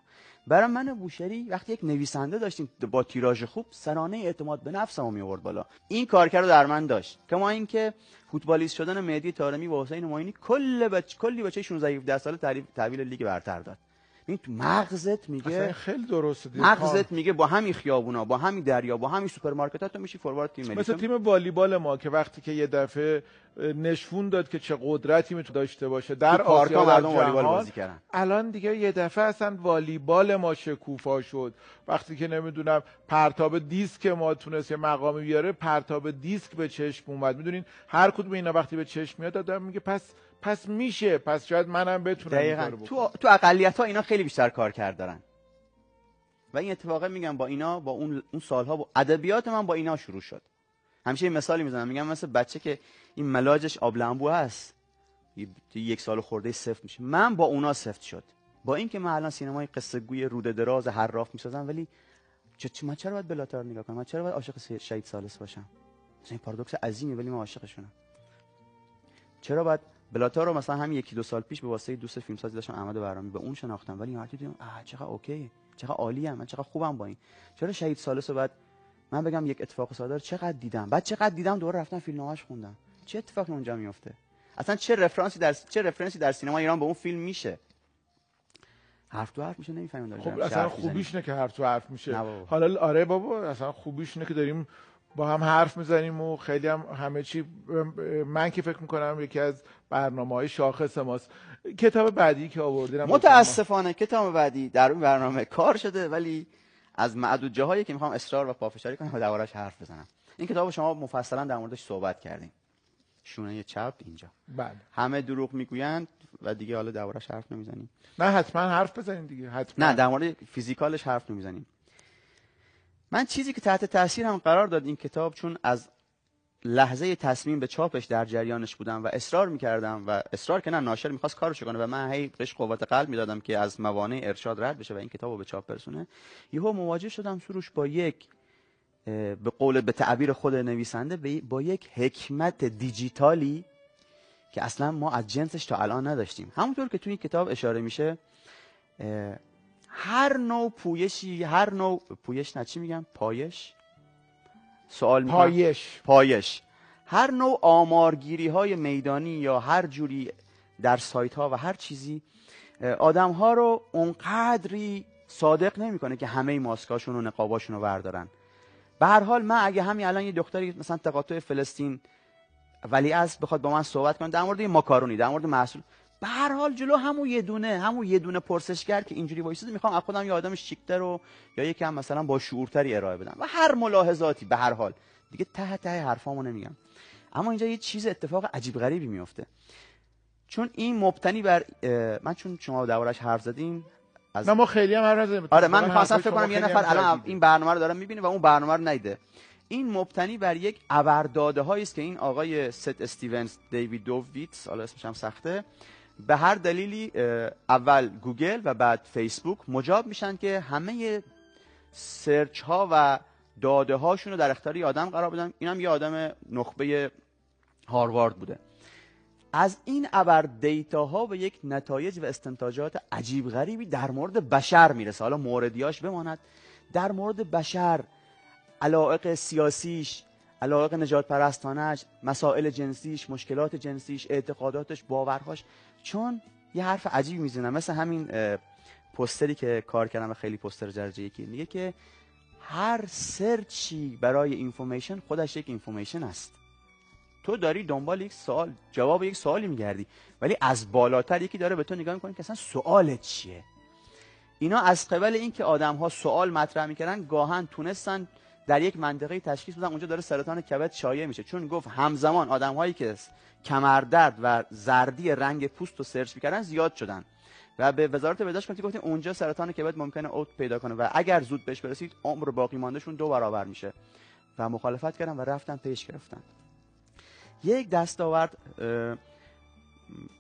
برای من بوشری وقتی یک نویسنده داشتیم با تیراژ خوب سرانه اعتماد به نفس میورد بالا. این کارکر رو در من داشت. کما اینکه فوتبالیست شدن مهدی طارمی و حسین معینی کل بچ... کلی بچه 16 17 ساله تحویل لیگ برتر داد. این تو مغزت میگه. خیلی درسته دیگه. مغزت میگه با همین خیابونا با همین دریا با همین سوپرمارکت تو میشی فوروارد تیم ملی. مثل تیم والیبال ما که وقتی که یه دفعه نشون داد که چه قدرتی می‌تونه داشته باشه در آسیا مردم والیبال بازی کردن. الان دیگه یه دفعه اصلا والیبال ما شکوفا شد. وقتی که نمی‌دونم پرتاب دیسک ما تونست یه مقامی بیاره پرتاب دیسک به چشم اومد. می‌دونین هر کدوم اینا وقتی به چشم میاد آدم میگه پس پس میشه. پس شاید منم بتونم دقیقاً. تو تو اقلیت ها اینا خیلی بیشتر کار کرد دارن و این اتفاقه میگم با اینا با اون اون سالها با ادبیات من با اینا شروع شد. همیشه این مثالی می‌زنم. میگم مثل بچه که این ملاجش آب لمبو هست. یک سال خورده سفت میشه. من با اونا سفت شد. با اینکه من الان سینمای قصه گوی روده دراز حراف می‌سازم ولی چه من چرا باید بلاتار نگاه کنم؟ من چرا باید عاشق شهید سالس باشم؟ این پارادوکس عظیمه ولی من عاشقشونم. چرا باید بلاتا رو مثلا همین یکی دو سال پیش به واسطه دوست فیلمسازی داشتم احمد برامی به اون شناختم. ولی وقتی دیدم آ چقدر اوکی چقدر عالی من چقدر خوبم با این. چرا شهید سالس بعد من بگم یک اتفاق ساده چقدر دیدم؟ بعد چقدر دیدم دوباره رفتم فیلمنامه‌اش خوندم. چه اتفاقی اونجا میفته اصلا چه رفرانسی در چه رفرنسی در سینما ایران به اون فیلم میشه؟ حرف تو حرف میشه نمی‌فهمیم خب اصلا خوبیش نه که حرف تو حرف میشه. حالا آره بابا اصلا خوبیش نه که داریم با هم حرف می‌زنیم و خیلی هم همه چی من که فکر می‌کنم یکی از برنامه های شاخص ماست. کتاب بعدی که آوردیم متاسفانه کتاب بعدی در اون برنامه کار شده ولی از معدود جاهایی که می‌خوام اصرار و پافشاری کنم و دربارش حرف بزنم. این کتاب شما مفصلا در موردش صحبت کردیم شونه چپ اینجا. بله. همه دروغ می‌گویند و دیگه حالا دربارش حرف نمی‌زنیم. نه حتما حرف بزنیم دیگه حتما. نه در مورد فیزیکالش حرف نمی‌زنیم. من چیزی که تحت تاثیر هم قرار داد این کتاب چون از لحظه تصمیم به چاپش در جریانش بودم و اصرار می‌کردم و اصرار که نه ناشر می‌خواست کارش کنه و من هی بهش قوت قلب می‌دادم که از موانع ارشاد رد بشه و این کتاب رو به چاپ برسونه. یهو مواجه شدم سروش با یک به قول به تعبیر خود نویسنده با یک حکمت دیجیتالی که اصلا ما از جنسش تا الان نداشتیم. همونطور که توی این کتاب اشاره میشه هر نوع پویشی هر نوع پویش نه چی میگم پایش؟ سوال پایش. پایش. هر نوع آمارگیری های میدانی یا هر جوری در سایت ها و هر چیزی آدم ها رو اونقدری صادق نمی‌کنه که همه ماسکاشون و نقاباشون رو بردارن. به هر حال من اگه همین الان یه دختری مثلا تقاطع فلسطین ولی از بخواد با من صحبت کنه در مورد ماکارونی در مورد محصول به هر حال جلو همون یه دونه همون یه دونه پرسشگر که اینجوری وایساده می‌خوام از خودم یه آدم شیکتر رو یا یکم مثلا با شعورتری ارائه بدم. و هر ملاحظاتی به هر حال. دیگه ته ته حرفامو نمیگم. اما اینجا یه چیز اتفاق عجیب غریبی میفته. چون این مبتنی بر من چون شما دربارش حرف زدیم از نه ما خیلی هم حرف آره من می‌خواستم فکر کنم یه نفر الان این برنامه رو داره می‌بینه و اون برنامه رو نیده. این مبتنی بر یک ابرداده هایی است که این آقای ست استیونز دیوید دوویتس حالا اسمش هم سخته به هر دلیلی اول گوگل و بعد فیسبوک مجاب میشن که همه search ها و داده هاشون رو در اختیار آدم قرار بدن. اینم یه آدم نخبه هاروارد بوده. از این ابر data ها به یک نتایج و استنتاجات عجیب غریبی در مورد بشر می‌رسه. حالا موردیاش بماند. در مورد بشر علاقه سیاسیش علاقه نجات پرستانش مسائل جنسیش مشکلات جنسیش اعتقاداتش باورهاش چون یه حرف عجیبی می‌زنم. مثل همین پستری که کار کردم خیلی پستر درجه یکی میگه که هر سرچی برای اینفورمیشن خودش یک اینفورمیشن است. تو داری دنبال یک سوال جواب یک سوالی میگردی ولی از بالاتر یکی داره به تو نگاه می‌کنه که اصلا سوالت چیه؟ اینا از قبل اینکه آدم ها سوال مطرح می‌کردن گاهن تونستن در یک منطقه تشخیص بدن اونجا داره سرطان کبد شایع میشه. چون گفت همزمان آدم هایی که کمردرد و زردی رنگ پوست رو سرچ می‌کردن زیاد شدن. و به وزارت بهداشت گفتیم گفتیم اونجا سرطان کبد ممکنه اوت پیدا کنه و اگر زود بهش برسید عمر باقی ماندهشون دو برابر میشه. و مخالفت کردن و رفتن پیش گرفتن. یک دستاورد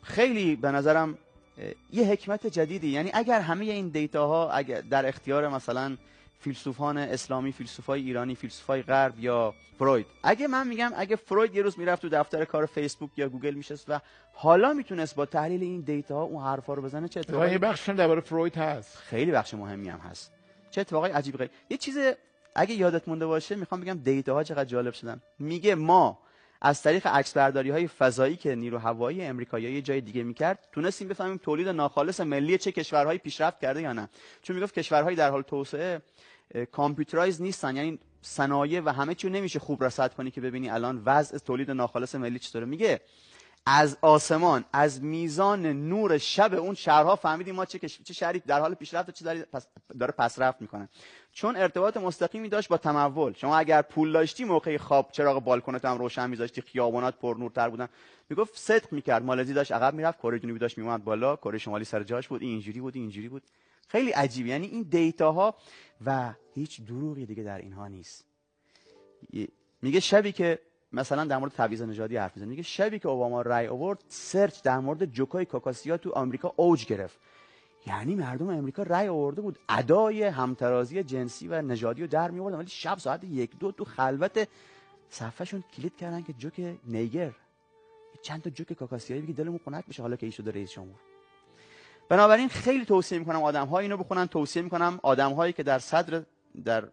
خیلی به نظرم یه حکمت جدیدی. یعنی اگر همه این data ها اگر در اختیار مثلا فیلسوفان اسلامی فیلسوفای ایرانی فیلسوفای غرب یا فروید. اگه من میگم اگه فروید یه روز می‌رفت تو دفتر کار فیسبوک یا گوگل میشست و حالا می‌تونست با تحلیل این data ها اون حرفا رو بزنه چه اتفاقی؟ یه بخش درباره فروید هست. خیلی بخش مهمی هم هست. چه اتفاقای عجیب غریب. یه چیز اگه یادت مونده باشه می‌خوام بگم data ها چقدر جالب شدن. میگه ما از طریق عکس برداری های فضایی که نیرو هوایی امریکا یا یه جای دیگه می‌کرد تونستیم بفهمیم تولید ناخالص ملی چه کشورهایی پیشرفت کرده یا نه. چون می‌گفت کشورهایی در حال توسعه کامپیوترایز نیستن. یعنی صنایع و همه چیو نمیشه خوب رصد کنی که ببینی الان وضع تولید ناخالص ملی چطوره. میگه از آسمان از میزان نور شب اون شهرها فهمیدیم ما چه چه شهری در حال پیشرفت چه داره پس داره پس رفت می‌کنه. چون ارتباط مستقیمی داشت با تمول. شما اگر پول داشتی موقع خواب چراغ بالکنت هم روشن میذاشتی خیابانات پر نورتر بودن. می‌گفت صدق می‌کرد. مالزی داشت عقب می‌رفت کره جنوبی داشت میومد بالا کره شمالی سر جاش بود. اینجوری بود اینجوری بود. خیلی عجیب یعنی این دیتا ها و هیچ دروغی دیگه در اینها نیست. میگه شبی که مثلا در مورد تبعیض نژادی حرف می‌زنه. میگه شبی که اوباما رای آورد سرچ در مورد جوکای کاکاسیا تو آمریکا اوج گرفت. یعنی مردم امریکا رای آورده بود ادای همترازی جنسی و نژادی رو در میوردن ولی شب ساعت یک دو تو خلوت صفحهشون کلید کردن که جوک نیگر. چند تا جوک کاکاسیایی بگی دلمون خنک بشه. حالا که ایشو رئیس جمهور بنابراین خیلی توصیه می‌کنم آدم ها اینو بخونن. توصیه می‌کنم آدم هایی که در صدر در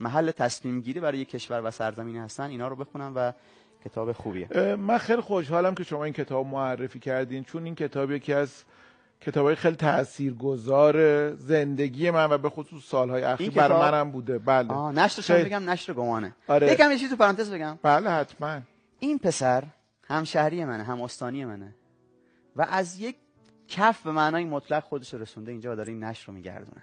محل تصمیم گیری برای کشور و سرزمین هستن اینا رو بخونن و کتاب خوبیه. من خیلی خوشحالم که شما این کتاب معرفی کردین چون این کتاب یکی از کتابای خیلی تاثیرگذار زندگی من و به خصوص سالهای اخیر برای منم بوده. بله. آه نشرش بگم نشر گمانه. آره. یکم یه چیزی تو پرانتز بگم. بله حتما. این پسر همشهری منه هم استانی منه و از یک کف به معنای مطلق خودش رسونده اینجا و داره این نشر رو میگردونه.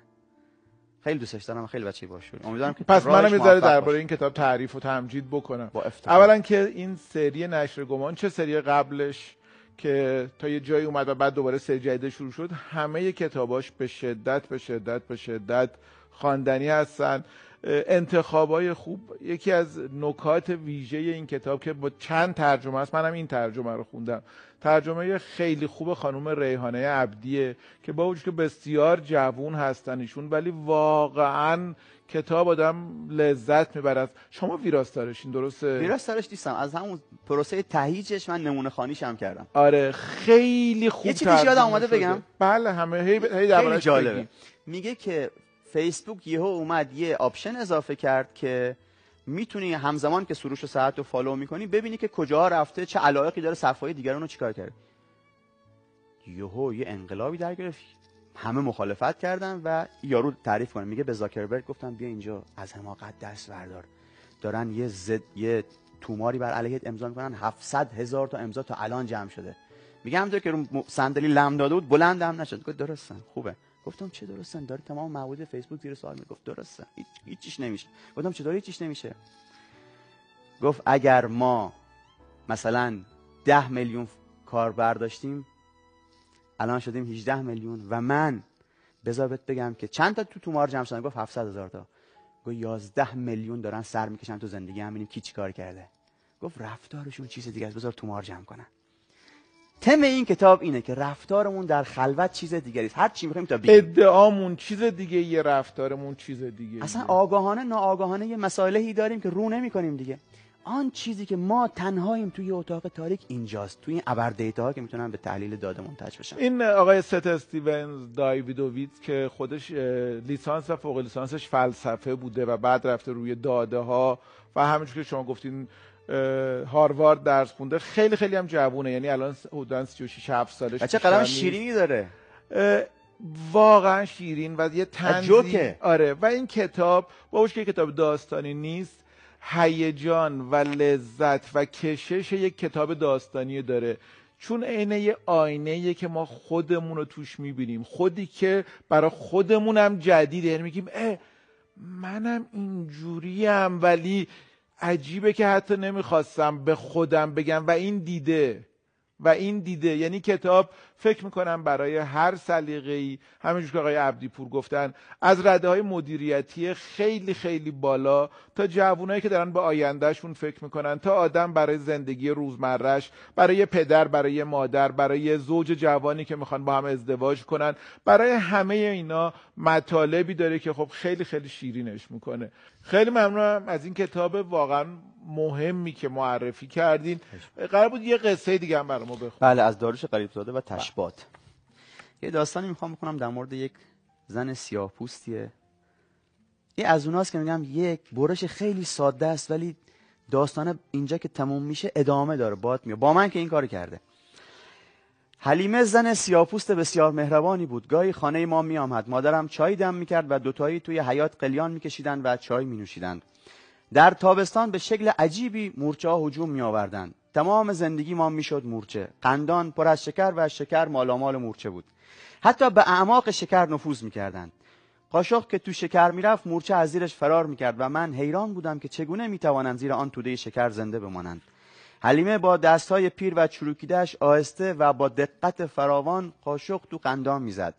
خیلی دوستش دارم خیلی بچه باشه امیدوارم که پس منم یه ذره درباره این کتاب تعریف و تمجید بکنم. با اولا که این سری نشر گمان چه سری قبلش که تا یه جایی اومد و بعد دوباره سری جدید شروع شد همه کتاباش به شدت به شدت به شدت خواندنی هستن. انتخابای خوب. یکی از نکات ویژه این کتاب که با چند ترجمه است منم این ترجمه رو خوندم. ترجمه خیلی خوب خانم ریحانه عبدیه که با وجود که بسیار جوون هستن ایشون ولی واقعا کتاب آدم لذت می‌برد شما ویراستارشین درسته؟ ویراستارش نیستم. از همون پروسه تهیجش من نمونه خانیش هم کردم. آره خیلی خوب یه چیزی یاد اومده بگم. بله همه هی, هی جالبه. میگه که فیسبوک یهو اومد یه option اضافه کرد که می‌تونی همزمان که سروش صحت رو follow می‌کنی ببینی که کجا رفته چه علایقی داره صفحه دیگران رو چیکار کرد یهو یه انقلابی در گرفت. همه مخالفت کردن و یارو تعریف کنه. میگه به زاکربرگ گفتم بیا اینجا از حماقت دست بردار. دارن یه زد یه طوماری بر علیهت امضا می‌کنن. 700 هزار تا امضا تا الان جمع شده. میگه همونطور که رو صندلی لم داده بود بلند هم نشد. گفت درستن خوبه. گفتم چه درستن داره تمام مواد فیسبوک زیر سوال می‌گفت. درسته هیچ هیچیش نمیشه. گفتم چطور هیچیش نمیشه؟ گفت اگر ما مثلا ده میلیون کاربر داشتیم الان شدیم 18 میلیون و من بذار بگم که چند تا تو تومار جمع شدن؟ گفت 700 هزار تا. گفت 11 میلیون دارن سر می‌کشن تو زندگی. هم ببینیم کی چیکار کرده؟ گفت رفتارشون چیز دیگه است. بذار طومار جمع کنن. تم این کتاب اینه که رفتارمون در خلوت چیز دیگری است. هر چی می‌خوایم تا بگیم ادعامون چیز دیگه یه رفتارمون چیز دیگه. اصلا آگاهانه ناآگاهانه یه مسائلی داریم که رو نمی کنیم دیگه. آن چیزی که ما تنهاییم توی اتاق تاریک اینجاست. توی این ابر data ها که می‌تونن به تحلیل داده منتج بشن این آقای ست استیونز دایویدوویتز که خودش لیسانس و فوق لیسانسش فلسفه بوده و بعد رفته روی داده ها و همینجور که شما گفتین هاروارد درس خونده. خیلی خیلی هم جوونه. یعنی الان حدودا 36 7 سالش بچه قلم. شیرینی داره. واقعا شیرین و یه جوکه. آره. و این کتاب با که کتاب داستانی نیست هیجان و لذت و کشش یک کتاب داستانی داره. چون عین یه آینه که ما خودمون رو توش می‌بینیم. خودی که برای خودمونم جدیده. یعنی میگیم اه منم اینجوریم ولی عجیبه که حتی نمی‌خواستم به خودم بگم و این دیده و این دیده یعنی کتاب فکر می‌کنم برای هر سلیقه ای همینجور که آقای عبدیپور گفتن از رده های مدیریتی خیلی خیلی بالا تا جوانایی که دارن به آیندهشون فکر می‌کنن تا آدم برای زندگی روزمرش برای پدر برای مادر برای زوج جوانی که می‌خوان با هم ازدواج کنن برای همه اینا مطالبی داره که خب خیلی خیلی شیرینش می‌کنه. خیلی ممنونم از این کتاب واقعا مهمی که معرفی کردین. قرار بود یه قصه دیگه هم برای ما بخون بله از داروش قریب زاده تشبات یه داستانی می‌خوام بکنم در مورد یک زن سیاه پوستیه یه از اوناست که میگم یک برش خیلی ساده است ولی داستان اینجا که تموم میشه ادامه داره باد میاد. با من که این کار کرده. حلیمه زن سیاپوست بسیار مهربانی بود. گاهی خانه ما می آمد مادرم چای دم می‌کرد و دوتایی توی حیات قلیان میکشیدند و چای می نوشیدند در تابستان به شکل عجیبی مورچه ها هجوم می آوردند تمام زندگی ما می‌شد مورچه. قندان پر از شکر و شکر مالامال مورچه بود. حتی به اعماق شکر نفوذ می‌کردند. قاشق که تو شکر می‌رفت مورچه از زیرش فرار می‌کرد و من حیران بودم که چگونه می‌توانند زیر آن توده شکر زنده بمانند. حلیمه با دستهای پیر و چروکیدهش آهسته و با دقت فراوان قاشق تو قندان می‌زد.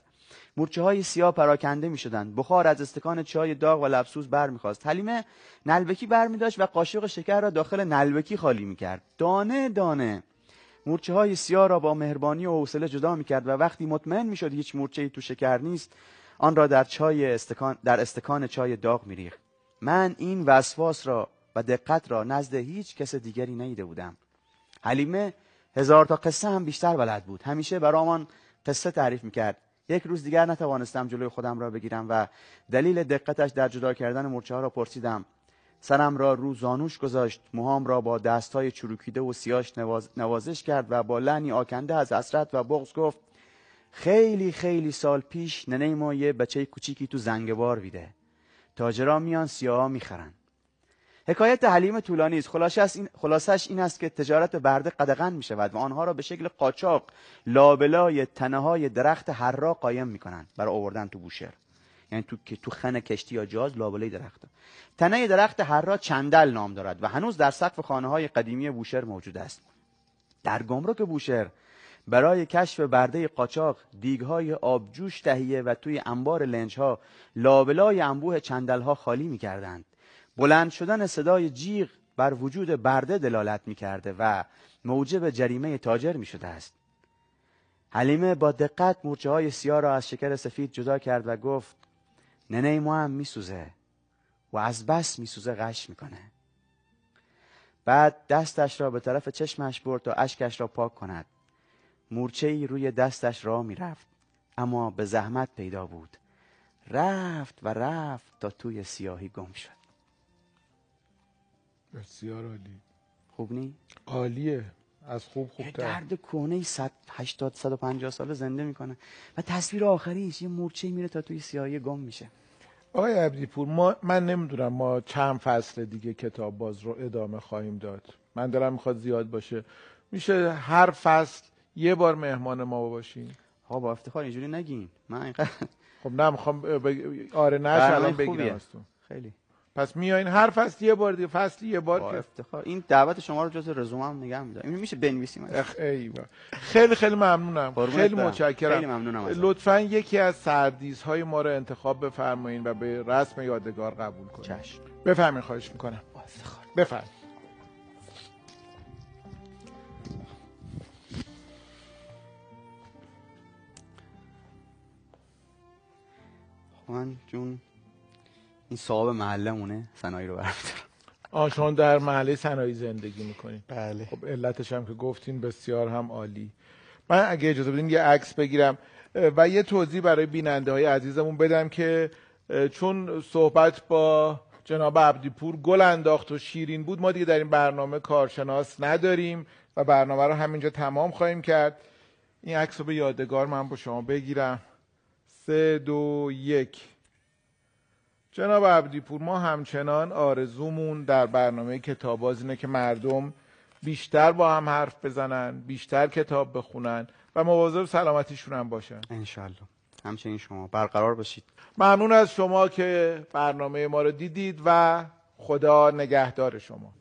مورچه های سیاه پراکنده می شدند. بخار از استکان چای داغ و لبسوز بر می خواست. حلیمه نلبکی بر می داشت و قاشق شکر را داخل نلبکی خالی می کرد. دانه دانه مورچه های سیاه را با مهربانی و حوصله جدا می کرد و وقتی مطمئن می شد هیچ مورچه تو شکر نیست آن را در چای استکان در استکان چای داغ می ریخت. من این وسواس را و دقت را نزد هیچ کس دیگری ندیده بودم. حلیمه هزار تا قصه هم بیشتر بلد بود. همیشه برامان قصه تعریف می کرد. یک روز دیگر نتوانستم جلوی خودم را بگیرم و دلیل دقتش در جدا کردن مورچه ها را پرسیدم. سرم را رو زانوش گذاشت موهام را با دستهای چروکیده و سیاش نواز... نوازش کرد و با لحنی آکنده از حسرت و بغض گفت خیلی خیلی سال پیش ننه ما یه بچه کوچیکی تو زنگبار ویده. تاجرا میان سیاها می‌خرن. حکایت حلیم طولانی است. خلاصش این است که تجارت برده قدغن می شود و آنها را به شکل قاچاق لابلای تنه های درخت هررا قایم می کنند برای آوردن تو بوشهر. یعنی تو تو خن کشتی یا جاز لابلای درخت. تنه درخت هررا چندل نام دارد و هنوز در سقف خانه های قدیمی بوشهر موجود است. در گمرک بوشهر برای کشف برده قاچاق دیگهای آبجوش تهیه و توی انبار لنج ها لابلای انبوه چندل ها خالی می کردند بلند شدن صدای جیغ بر وجود برده دلالت می کرده و موجب جریمه تاجر می شده است. حلیمه با دقت مورچه های سیاه را از شکر سفید جدا کرد و گفت ننه ما هم می سوزه و از بس می سوزه غش می کنه. بعد دستش را به طرف چشمش برد تا اشکش را پاک کند. مورچه ای روی دستش را می رفت اما به زحمت پیدا بود. رفت و رفت تا توی سیاهی گم شد. بسیار عالی. خوب نی؟ عالیه. از خوب خوبتر درد کهنه 180 150 ساله زنده می‌کنه. و تصویر آخریش یه مورچه میره تا توی سیاهی گم میشه. آقای عبدیپور ما من نمی‌دونم ما چند فصل دیگه کتاب باز رو ادامه خواهیم داد. من دارم می‌خواد زیاد باشه. میشه هر فصل یه بار مهمان ما باشین. ها با افتخار اینجوری نگین. من اینقدر خب نه می‌خوام ب... آره نه الان. بگیرم از تو. خیلی. پس میایین هر فصل یه بار دیگه فصل یه بار با که افتخار. این دعوت شما رو جز رزومه هم نگه میدارم. این میشه بنویسیم اخ ایوه. خیلی خیلی ممنونم. خیلی. متشکرم. خیلی ممنونم. لطفا یکی از سردیس های ما رو انتخاب بفرمایین و به رسم یادگار قبول کنید چشم. بفرمایید خواهش می‌کنم. افتخار. بفرمایید خب من جون این صاحب محلمونه سنایی رو برمیدارم. آن شما در محله صنایع زندگی می‌کنید بله. خب علتش هم که گفتین بسیار هم عالی. من اگه اجازه بدین یه عکس بگیرم و یه توضیح برای بیننده های عزیزمون بدم که چون صحبت با جناب عبدیپور گل انداخت و شیرین بود ما دیگه در این برنامه کارشناس نداریم و برنامه رو همینجا تمام خواهیم کرد. این عکس رو به یادگار من با شما بگیرم. سه دو یک. جناب عبدیپور ما همچنان آرزومون در برنامه کتاباز اینه که مردم بیشتر با هم حرف بزنن بیشتر کتاب بخونن و مواظب سلامتیشون هم باشن. انشالله. همچنین شما برقرار باشید. ممنون از شما که برنامه ما رو دیدید و خدا نگهدار شما.